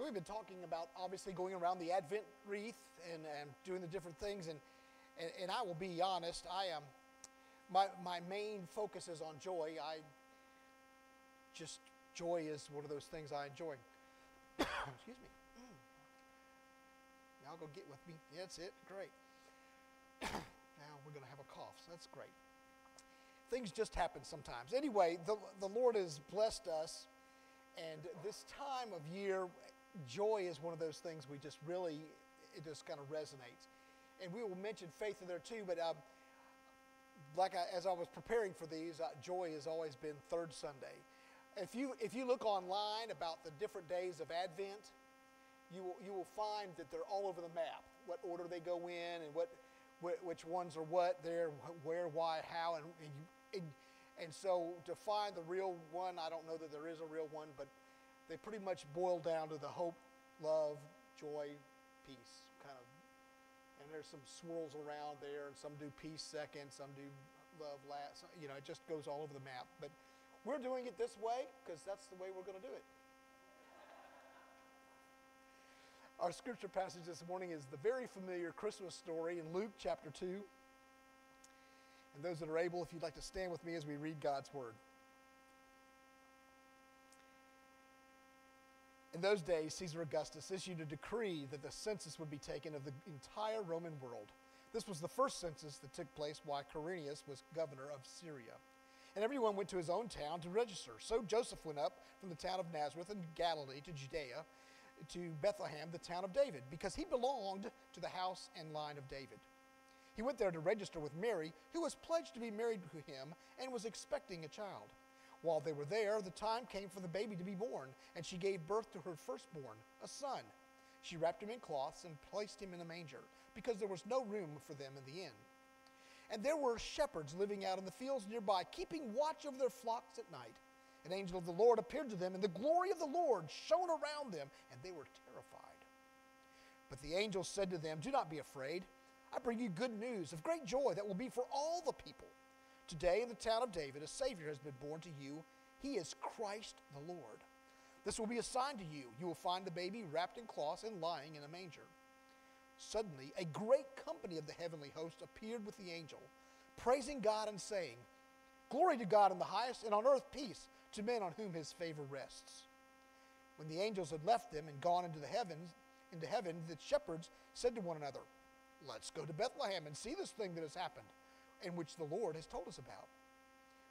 So we've been talking about obviously going around the Advent wreath and, and doing the different things. And, and, and I will be honest, I am, my, my main focus is on joy. I just, joy is one of those things I enjoy. Excuse me. Mm. Y'all go get with me. Yeah, that's it. Great. now we're going to have a cough, so that's great. Things just happen sometimes. Anyway, the, the Lord has blessed us, and this time of year, joy is one of those things we just really, it just kind of resonates. And we will mention faith in there too, but um, like I, as I was preparing for these, uh, joy has always been third Sunday. If you, if you look online about the different days of Advent, you will, you will find that they're all over the map, what order they go in and what, which ones are what, there, where, why, how, and, and, you, and, and so to find the real one, I don't know that there is a real one, but they pretty much boil down to the hope, love, joy, peace kind of. And there's some swirls around there, and some do peace second, some do love last. You know, it just goes all over the map. But we're doing it this way because that's the way we're going to do it. Our scripture passage this morning is the very familiar Christmas story in Luke chapter 2. And those that are able, if you'd like to stand with me as we read God's word. In those days, Caesar Augustus issued a decree that the census would be taken of the entire Roman world. This was the first census that took place while Quirinius was governor of Syria. And everyone went to his own town to register. So Joseph went up from the town of Nazareth in Galilee to Judea to Bethlehem, the town of David, because he belonged to the house and line of David. He went there to register with Mary, who was pledged to be married to him and was expecting a child. While they were there, the time came for the baby to be born, and she gave birth to her firstborn, a son. She wrapped him in cloths and placed him in a manger, because there was no room for them in the inn. And there were shepherds living out in the fields nearby, keeping watch over their flocks at night. An angel of the Lord appeared to them, and the glory of the Lord shone around them, and they were terrified. But the angel said to them, Do not be afraid. I bring you good news of great joy that will be for all the people. Today, in the town of David, a Savior has been born to you. He is Christ the Lord. This will be a sign to you. You will find the baby wrapped in cloths and lying in a manger. Suddenly, a great company of the heavenly host appeared with the angel, praising God and saying, Glory to God in the highest, and on earth peace to men on whom his favor rests. When the angels had left them and gone into the heavens, into heaven, the shepherds said to one another, Let's go to Bethlehem and see this thing that has happened, and which the Lord has told us about.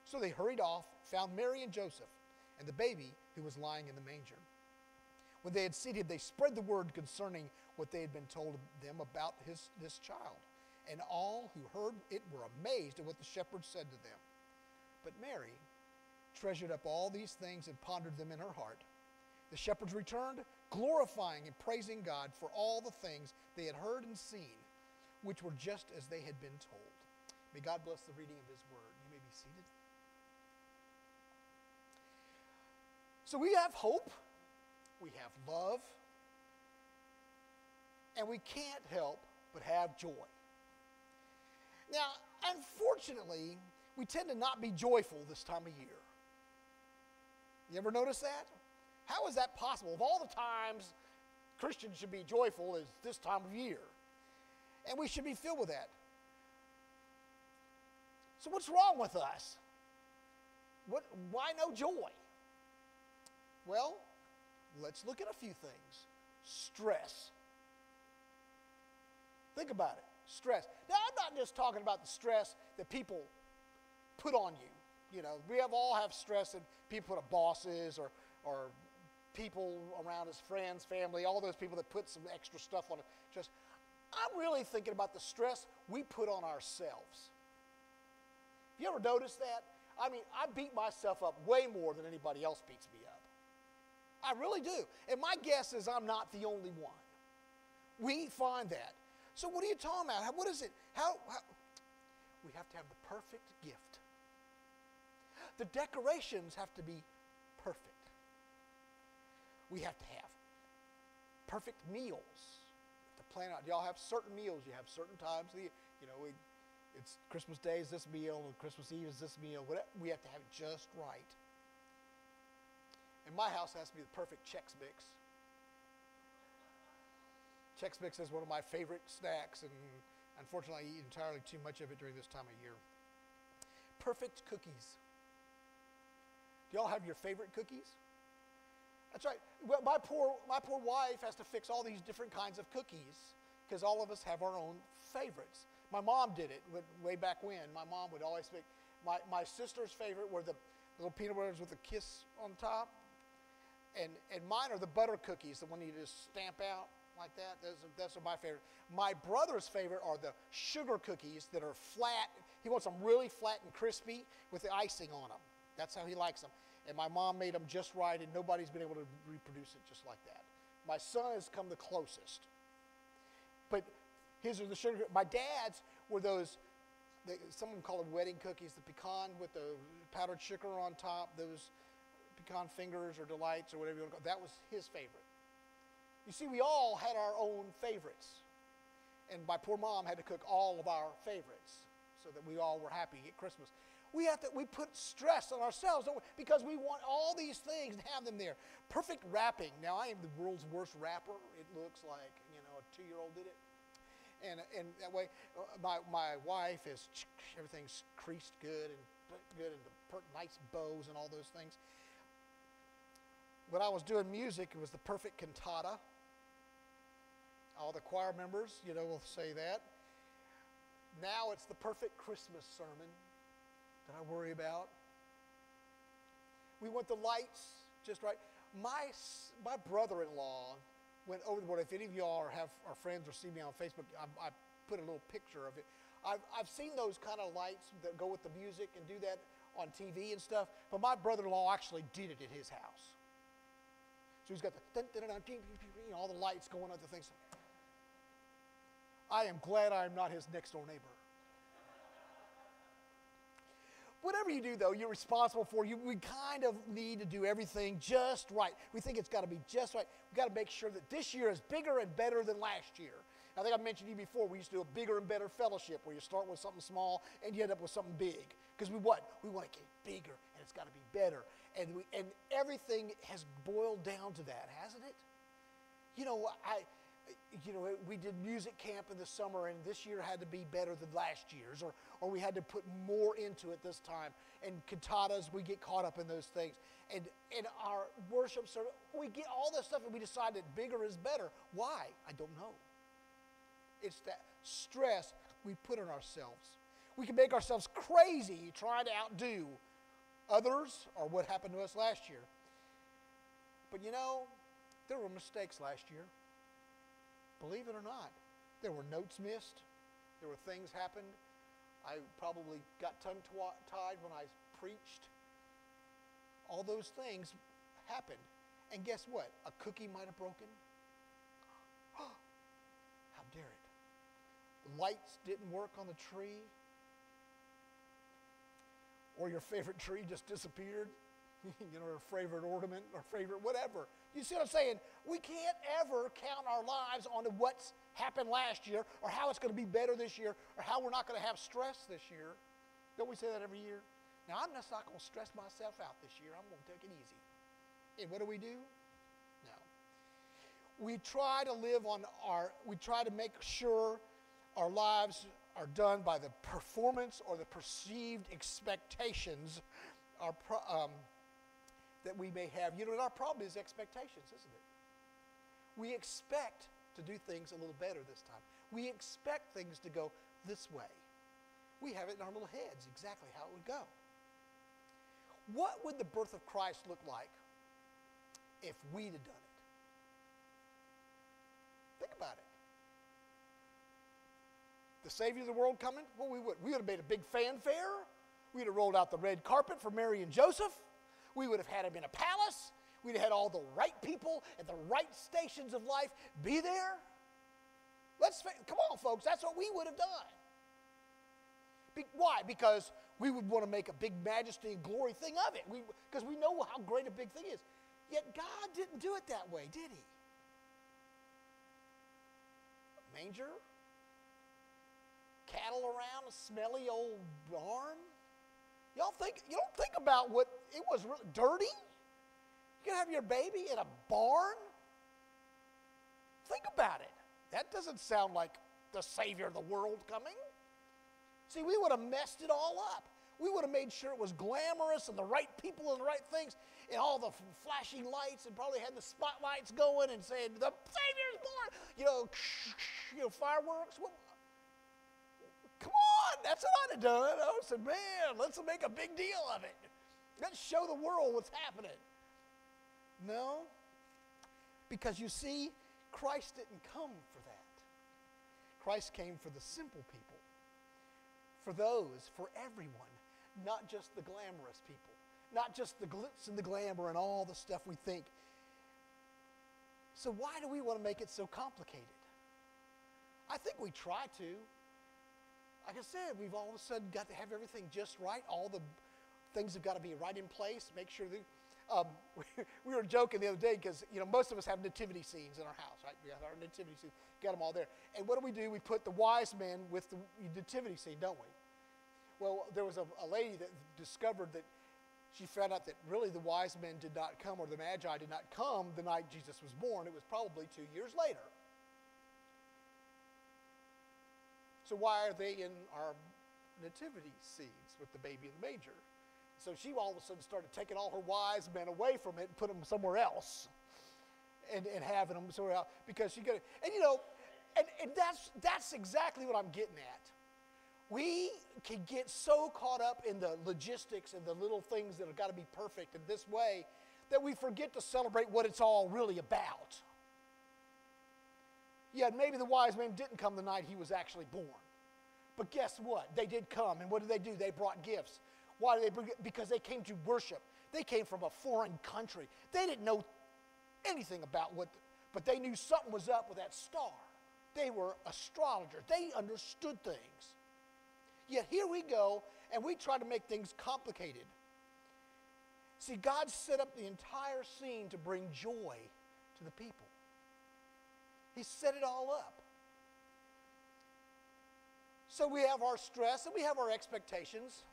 So they hurried off, found Mary and Joseph, and the baby who was lying in the manger. When they had seated, they spread the word concerning what they had been told them about his, this child. And all who heard it were amazed at what the shepherds said to them. But Mary treasured up all these things and pondered them in her heart. The shepherds returned, glorifying and praising God for all the things they had heard and seen, which were just as they had been told. May God bless the reading of His word. You may be seated. So we have hope, we have love, and we can't help but have joy. Now, unfortunately, we tend to not be joyful this time of year. You ever notice that? How is that possible? Of all the times Christians should be joyful is this time of year. And we should be filled with that. So what's wrong with us? What, why no joy? Well, let's look at a few things. Stress. Think about it. Stress. Now, I'm not just talking about the stress that people put on you. You know, we have all have stress that people put on bosses or, or people around us, friends, family, all those people that put some extra stuff on it. Just, I'm really thinking about the stress we put on ourselves. You ever notice that? I mean, I beat myself up way more than anybody else beats me up. I really do. And my guess is I'm not the only one. We find that. So what are you talking about? What is it? How, how we have to have the perfect gift. The decorations have to be perfect. We have to have perfect meals. To plan out, y'all have certain meals. You have certain times. The, you know, we, it's Christmas Day is this meal, and Christmas Eve is this meal. We have to have it just right. And my house has to be the perfect Chex Mix. Chex Mix is one of my favorite snacks, and unfortunately, I eat entirely too much of it during this time of year. Perfect cookies. Do y'all have your favorite cookies? That's right. Well, my poor, my poor wife has to fix all these different kinds of cookies because all of us have our own favorites. My mom did it way back when. My mom would always make, my, my sister's favorite were the little peanut butters with a kiss on top. And, and mine are the butter cookies, the one you just stamp out like that. Those are, those are my favorite. My brother's favorite are the sugar cookies that are flat. He wants them really flat and crispy with the icing on them. That's how he likes them. And my mom made them just right, and nobody's been able to reproduce it just like that. My son has come the closest. But his are the sugar. My dad's were those, they, some of them call them wedding cookies, the pecan with the powdered sugar on top, those pecan fingers or delights or whatever you want to call it. That was his favorite. You see, we all had our own favorites. And my poor mom had to cook all of our favorites so that we all were happy at Christmas. We have to we put stress on ourselves we? because we want all these things and have them there. Perfect wrapping. Now I am the world's worst wrapper. It looks like you know a two-year-old did it, and and that way uh, my my wife is everything's creased good and good and the nice bows and all those things. When I was doing music, it was the perfect cantata. All the choir members, you know, will say that. Now it's the perfect Christmas sermon that I worry about. We want the lights just right. My, my brother in law went overboard. If any of y'all have our friends or see me on Facebook, I, I put a little picture of it. I've, I've seen those kind of lights that go with the music and do that on TV and stuff, but my brother in law actually did it at his house. So he's got the dun, dun, dun, all the lights going on the things. I am glad I am not his next door neighbor. Whatever you do, though, you're responsible for. You, we kind of need to do everything just right. We think it's got to be just right. We've got to make sure that this year is bigger and better than last year. I think I mentioned to you before, we used to do a bigger and better fellowship where you start with something small and you end up with something big. Because we what? We want to get bigger and it's got to be better. And, we, and everything has boiled down to that, hasn't it? You know, I, you know, we did music camp in the summer, and this year had to be better than last year's, or, or we had to put more into it this time. And cantatas, we get caught up in those things. And in our worship service, we get all this stuff, and we decide that bigger is better. Why? I don't know. It's that stress we put on ourselves. We can make ourselves crazy trying to outdo others or what happened to us last year. But you know, there were mistakes last year. Believe it or not, there were notes missed. There were things happened. I probably got tongue tied when I preached. All those things happened. And guess what? A cookie might have broken. How dare it? Lights didn't work on the tree. Or your favorite tree just disappeared. you know, or favorite ornament or favorite whatever. You see what I'm saying? We can't ever count our lives on what's happened last year or how it's going to be better this year or how we're not going to have stress this year. Don't we say that every year? Now, I'm just not going to stress myself out this year. I'm going to take it easy. And what do we do? No. We try to live on our, we try to make sure our lives are done by the performance or the perceived expectations our, um, that we may have. You know, our problem is expectations, isn't it? We expect to do things a little better this time. We expect things to go this way. We have it in our little heads exactly how it would go. What would the birth of Christ look like if we'd have done it? Think about it. The Savior of the world coming? Well, we would. We would have made a big fanfare. We'd have rolled out the red carpet for Mary and Joseph. We would have had him in a palace. We'd have had all the right people at the right stations of life be there. Let's come on, folks. That's what we would have done. Be, why? Because we would want to make a big majesty and glory thing of it. Because we, we know how great a big thing is. Yet God didn't do it that way, did He? Manger, cattle around, a smelly old barn. Y'all think you don't think about what it was really dirty? You can have your baby in a barn? Think about it. that doesn't sound like the Savior of the world coming. See, we would have messed it all up. We would have made sure it was glamorous and the right people and the right things and all the flashing lights and probably had the spotlights going and saying, The Savior's born! You know, you know fireworks. Well, that's what I'd have done. I would have said, Man, let's make a big deal of it. Let's show the world what's happening. No, because you see, Christ didn't come for that. Christ came for the simple people, for those, for everyone, not just the glamorous people, not just the glitz and the glamour and all the stuff we think. So, why do we want to make it so complicated? I think we try to. Like I said, we've all of a sudden got to have everything just right. All the things have got to be right in place. Make sure that um, we were joking the other day because you know most of us have nativity scenes in our house, right? We have our nativity scenes, got them all there. And what do we do? We put the wise men with the nativity scene, don't we? Well, there was a, a lady that discovered that she found out that really the wise men did not come, or the magi did not come the night Jesus was born. It was probably two years later. So why are they in our nativity scenes with the baby in the manger? So she all of a sudden started taking all her wise men away from it and put them somewhere else and, and having them somewhere else because she got it. And you know, and, and that's, that's exactly what I'm getting at. We can get so caught up in the logistics and the little things that have got to be perfect in this way that we forget to celebrate what it's all really about. Yeah, maybe the wise men didn't come the night he was actually born. But guess what? They did come. And what did they do? They brought gifts. Why did they bring? Because they came to worship. They came from a foreign country. They didn't know anything about what, but they knew something was up with that star. They were astrologers. They understood things. Yet here we go, and we try to make things complicated. See, God set up the entire scene to bring joy to the people. He set it all up. So we have our stress and we have our expectations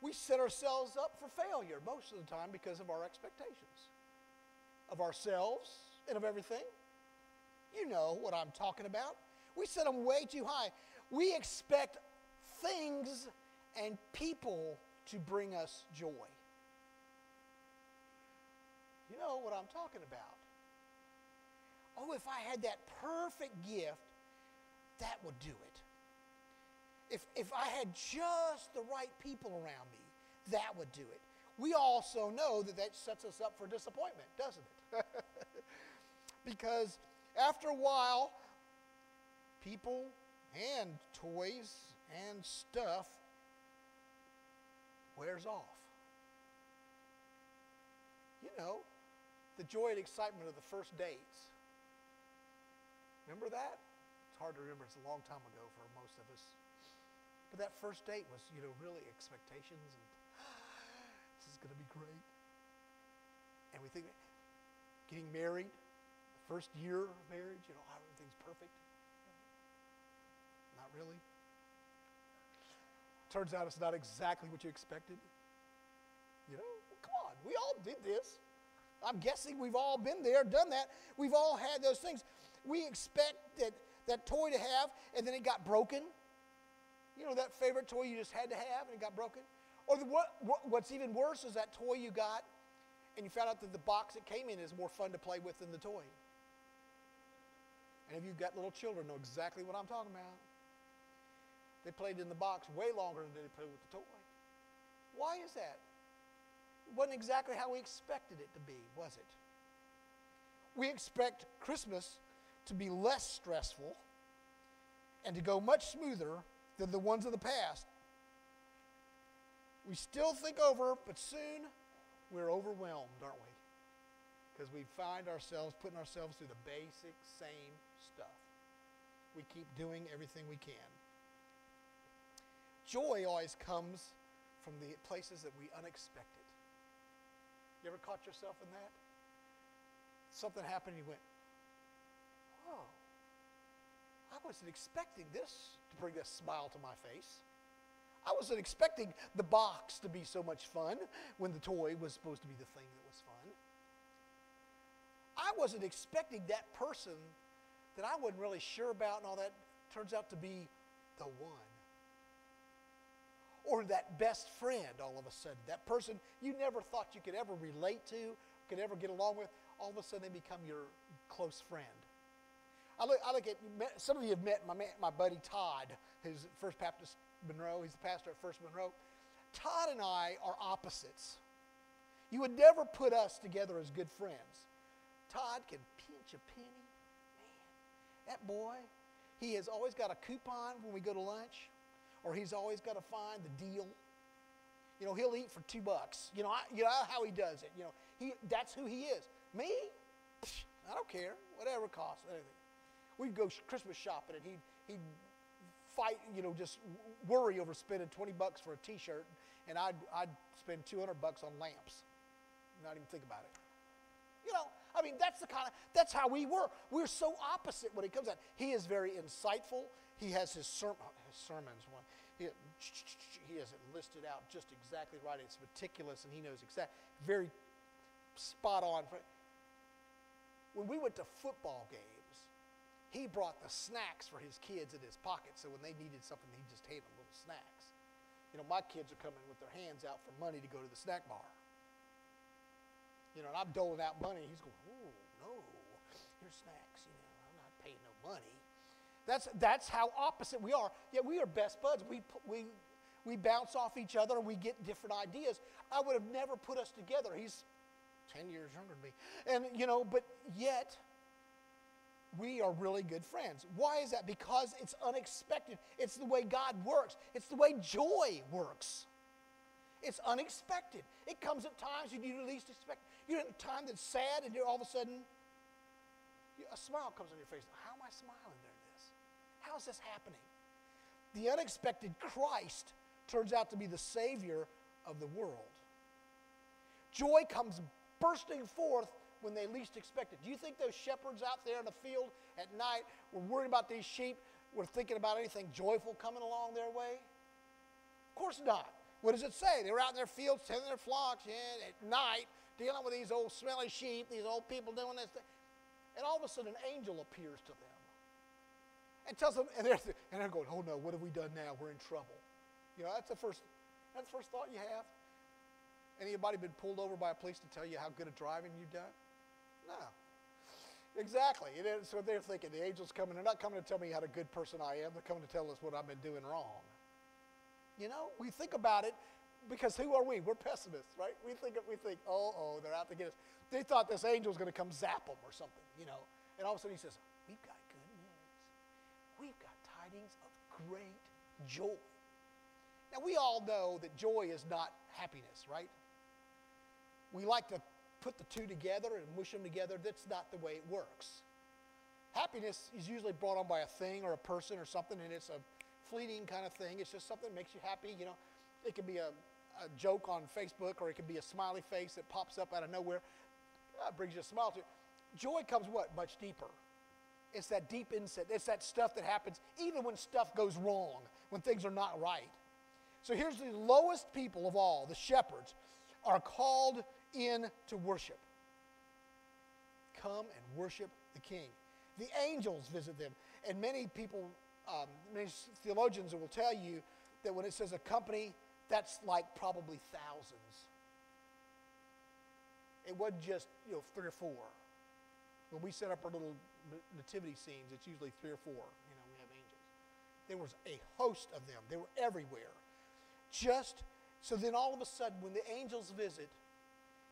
we set ourselves up for failure most of the time because of our expectations of ourselves and of everything. You know what I'm talking about. We set them way too high. We expect things and people to bring us joy. You know what I'm talking about. Oh, if I had that perfect gift, that would do it if, if I had just the right people around me, that would do it. We also know that that sets us up for disappointment, doesn't it? because after a while, people and toys and stuff wears off. You know, the joy and excitement of the first dates. Remember that? It's hard to remember. It's a long time ago for most of us. But that first date was, you know, really expectations and this is going to be great. And we think getting married, the first year of marriage, you know, everything's perfect. Not really. Turns out it's not exactly what you expected. You know, come on, we all did this. I'm guessing we've all been there, done that. We've all had those things. We expect that, toy to have, and then it got broken you know, that favorite toy you just had to have and it got broken? Or the, what, what's even worse is that toy you got and you found out that the box it came in is more fun to play with than the toy. And if you've got little children, know exactly what I'm talking about. They played in the box way longer than they played with the toy. Why is that? It wasn't exactly how we expected it to be, was it? We expect Christmas to be less stressful and to go much smoother than the ones of the past. We still think over, but soon we're overwhelmed, aren't we? Because we find ourselves putting ourselves through the basic same stuff. We keep doing everything we can. Joy always comes from the places that we unexpected. You ever caught yourself in that? Something happened, you went, oh, I wasn't expecting this to bring a smile to my face. I wasn't expecting the box to be so much fun when the toy was supposed to be the thing that was fun. I wasn't expecting that person that I wasn't really sure about and all that turns out to be the one. Or that best friend all of a sudden, that person you never thought you could ever relate to, could ever get along with, all of a sudden they become your close friend. I look, I look at, some of you have met my, my buddy Todd, who's First Baptist Monroe. He's the pastor at First Monroe. Todd and I are opposites. You would never put us together as good friends. Todd can pinch a penny. Man, that boy, he has always got a coupon when we go to lunch, or he's always got to find the deal. You know, he'll eat for two bucks. You know, I, you know how he does it. You know, he, that's who he is. Me, I don't care. Whatever costs, anything. We'd go Christmas shopping, and he'd, he'd fight, you know, just worry over spending 20 bucks for a T-shirt, and I'd, I'd spend 200 bucks on lamps. Not even think about it. You know, I mean, that's the kind of, that's how we were. We're so opposite when it comes out. He is very insightful. He has his, sermon, uh, his sermons, one. He, he has it listed out just exactly right. It's meticulous, and he knows exactly, very spot on. When we went to football games, he brought the snacks for his kids in his pocket, so when they needed something, he just handed them little snacks. You know, my kids are coming with their hands out for money to go to the snack bar. You know, and I'm doling out money. He's going, oh, no, here's snacks. You know, I'm not paying no money. That's, that's how opposite we are. Yet we are best buds. We, we, we bounce off each other and we get different ideas. I would have never put us together. He's 10 years younger than me. And, you know, but yet we are really good friends. Why is that? Because it's unexpected. It's the way God works, it's the way joy works. It's unexpected. It comes at times you least expect. You're in a time that's sad, and you're all of a sudden, a smile comes on your face. How am I smiling during this? How is this happening? The unexpected Christ turns out to be the Savior of the world. Joy comes bursting forth when they least expect it. Do you think those shepherds out there in the field at night were worried about these sheep, were thinking about anything joyful coming along their way? Of course not. What does it say? They were out in their fields tending their flocks yeah, at night, dealing with these old smelly sheep, these old people doing this. Thing. And all of a sudden, an angel appears to them and tells them, and they're, and they're going, oh no, what have we done now? We're in trouble. You know, that's the first, that's the first thought you have. Anybody been pulled over by a police to tell you how good a driving you've done? No. Exactly. What they're thinking. The angels coming. They're not coming to tell me how a good person I am. They're coming to tell us what I've been doing wrong. You know, we think about it because who are we? We're pessimists, right? We think, we think, oh, oh, they're out to get us. They thought this angel was going to come zap them or something, you know. And all of a sudden he says, we've got good news. We've got tidings of great joy. Now, we all know that joy is not happiness, right? We like to put the two together and mush them together. That's not the way it works. Happiness is usually brought on by a thing or a person or something, and it's a fleeting kind of thing. It's just something that makes you happy. You know, it can be a, a joke on Facebook, or it can be a smiley face that pops up out of nowhere. That brings you a smile to Joy comes what? Much deeper. It's that deep insight. It's that stuff that happens even when stuff goes wrong, when things are not right. So here's the lowest people of all, the shepherds, are called in to worship. Come and worship the King. The angels visit them. And many people, um, many theologians will tell you that when it says a company, that's like probably thousands. It wasn't just you know three or four. When we set up our little nativity scenes, it's usually three or four. You know, we have angels. There was a host of them. They were everywhere. Just so then all of a sudden, when the angels visit,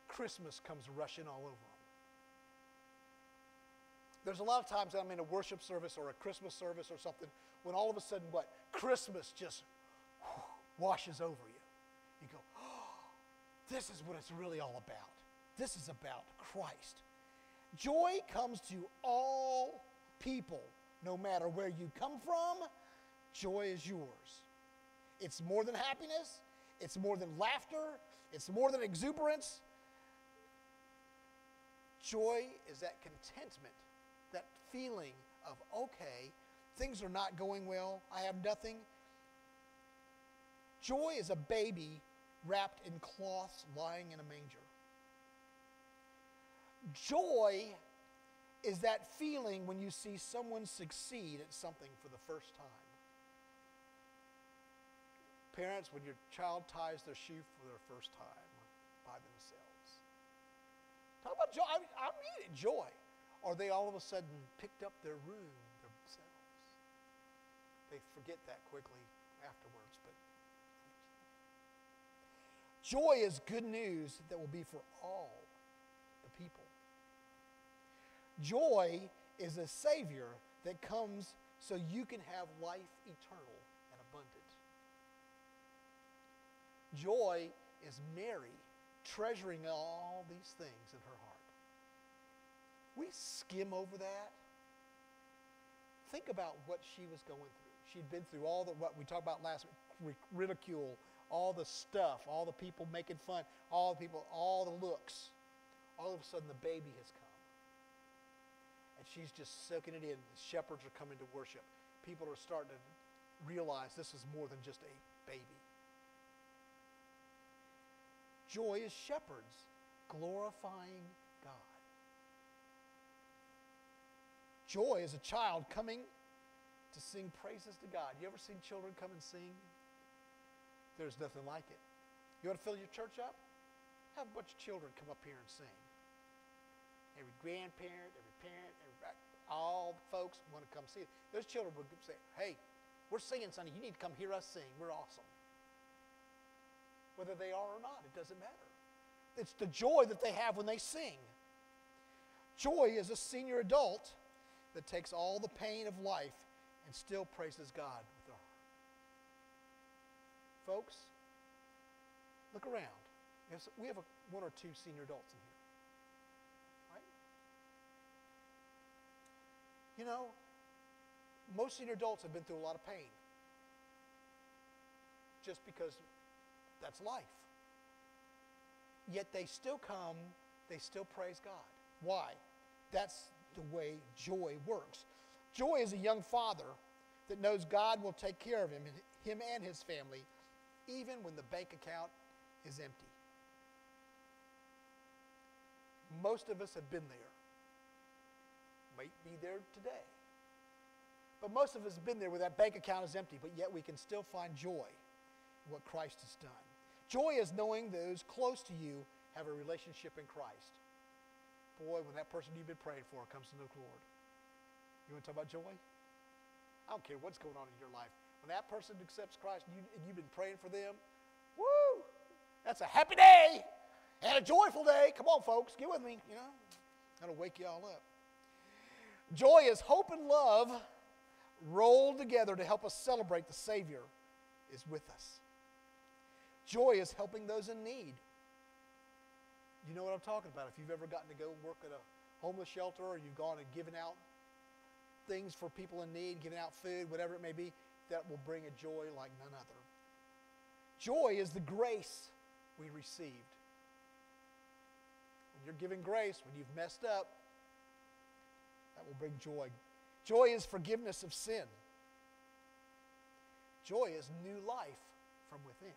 Christmas comes rushing all over them. There's a lot of times I'm in a worship service or a Christmas service or something when all of a sudden, what? Christmas just washes over you. You go, oh, this is what it's really all about. This is about Christ. Joy comes to all people, no matter where you come from, joy is yours. It's more than happiness, it's more than laughter, it's more than exuberance, Joy is that contentment, that feeling of, okay, things are not going well, I have nothing. Joy is a baby wrapped in cloths lying in a manger. Joy is that feeling when you see someone succeed at something for the first time. Parents, when your child ties their shoe for their first time by themselves. Joy. I, I mean it, joy. Or they all of a sudden picked up their room themselves. They forget that quickly afterwards, but joy is good news that will be for all the people. Joy is a Savior that comes so you can have life eternal and abundant. Joy is Mary treasuring all these things in her heart. We skim over that. Think about what she was going through. She'd been through all the, what we talked about last week, ridicule, all the stuff, all the people making fun, all the people, all the looks. All of a sudden, the baby has come. And she's just soaking it in. The shepherds are coming to worship. People are starting to realize this is more than just a baby. Joy is shepherds glorifying God. Joy as a child coming to sing praises to God. You ever seen children come and sing? There's nothing like it. You want to fill your church up? Have a bunch of children come up here and sing. Every grandparent, every parent, all folks want to come see it. Those children would say, hey, we're singing Sunday. You need to come hear us sing. We're awesome. Whether they are or not, it doesn't matter. It's the joy that they have when they sing. Joy is a senior adult that takes all the pain of life and still praises God with their heart. Folks, look around. We have a, one or two senior adults in here. Right? You know, most senior adults have been through a lot of pain just because that's life. Yet they still come, they still praise God. Why? That's the way joy works. Joy is a young father that knows God will take care of him, him and his family, even when the bank account is empty. Most of us have been there. Might be there today. But most of us have been there where that bank account is empty, but yet we can still find joy in what Christ has done. Joy is knowing those close to you have a relationship in Christ. Boy, when that person you've been praying for comes to know the Lord. You want to talk about joy? I don't care what's going on in your life. When that person accepts Christ and, you, and you've been praying for them, woo! That's a happy day and a joyful day. Come on, folks, get with me. You know, that'll wake you all up. Joy is hope and love rolled together to help us celebrate the Savior is with us. Joy is helping those in need. You know what I'm talking about. If you've ever gotten to go work at a homeless shelter or you've gone and given out things for people in need, giving out food, whatever it may be, that will bring a joy like none other. Joy is the grace we received. When you're giving grace, when you've messed up, that will bring joy. Joy is forgiveness of sin. Joy is new life from within.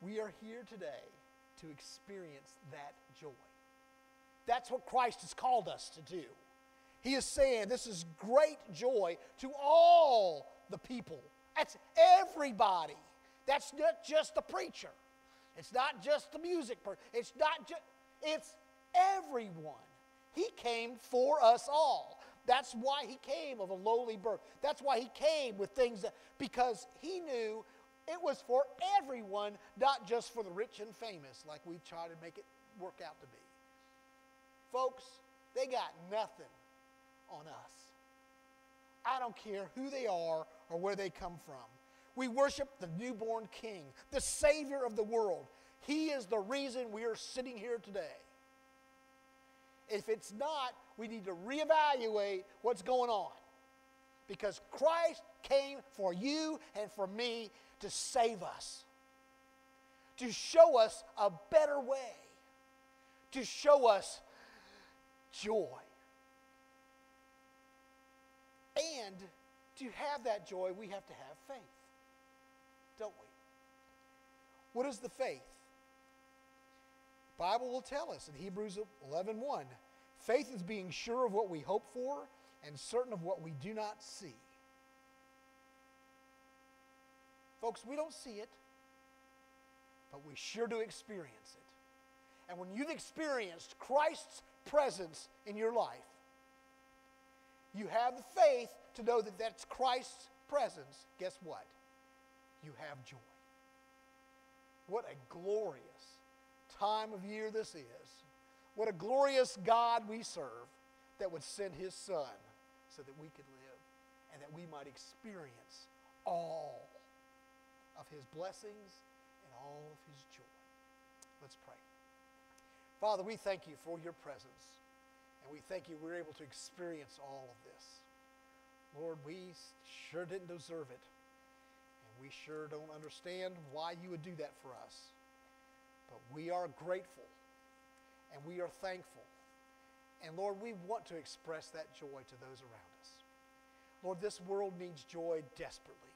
We are here today to experience that joy. That's what Christ has called us to do. He is saying this is great joy to all the people. That's everybody. That's not just the preacher. It's not just the music person. It's not just, it's everyone. He came for us all. That's why he came of a lowly birth. That's why he came with things that, because he knew it was for everyone, not just for the rich and famous, like we try to make it work out to be. Folks, they got nothing on us. I don't care who they are or where they come from. We worship the newborn king, the savior of the world. He is the reason we are sitting here today. If it's not, we need to reevaluate what's going on. Because Christ came for you and for me to save us, to show us a better way, to show us joy. And to have that joy, we have to have faith, don't we? What is the faith? Bible will tell us in Hebrews 11:1, 1, faith is being sure of what we hope for and certain of what we do not see. Folks, we don't see it, but we sure do experience it. And when you've experienced Christ's presence in your life, you have the faith to know that that's Christ's presence. Guess what? You have joy. What a glorious time of year this is. What a glorious God we serve that would send his son so that we could live and that we might experience all of his blessings and all of his joy. Let's pray. Father, we thank you for your presence, and we thank you we're able to experience all of this. Lord, we sure didn't deserve it, and we sure don't understand why you would do that for us. But we are grateful, and we are thankful. And Lord, we want to express that joy to those around us. Lord, this world needs joy desperately.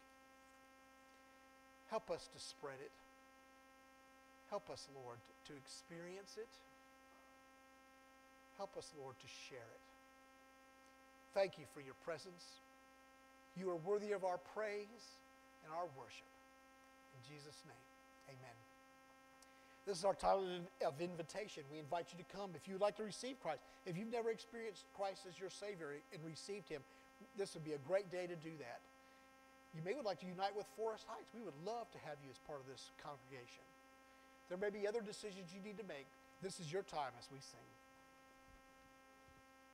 Help us to spread it. Help us, Lord, to experience it. Help us, Lord, to share it. Thank you for your presence. You are worthy of our praise and our worship. In Jesus' name, amen. This is our time of invitation. We invite you to come if you'd like to receive Christ. If you've never experienced Christ as your Savior and received Him, this would be a great day to do that. You may would like to unite with Forest Heights. We would love to have you as part of this congregation. There may be other decisions you need to make. This is your time as we sing.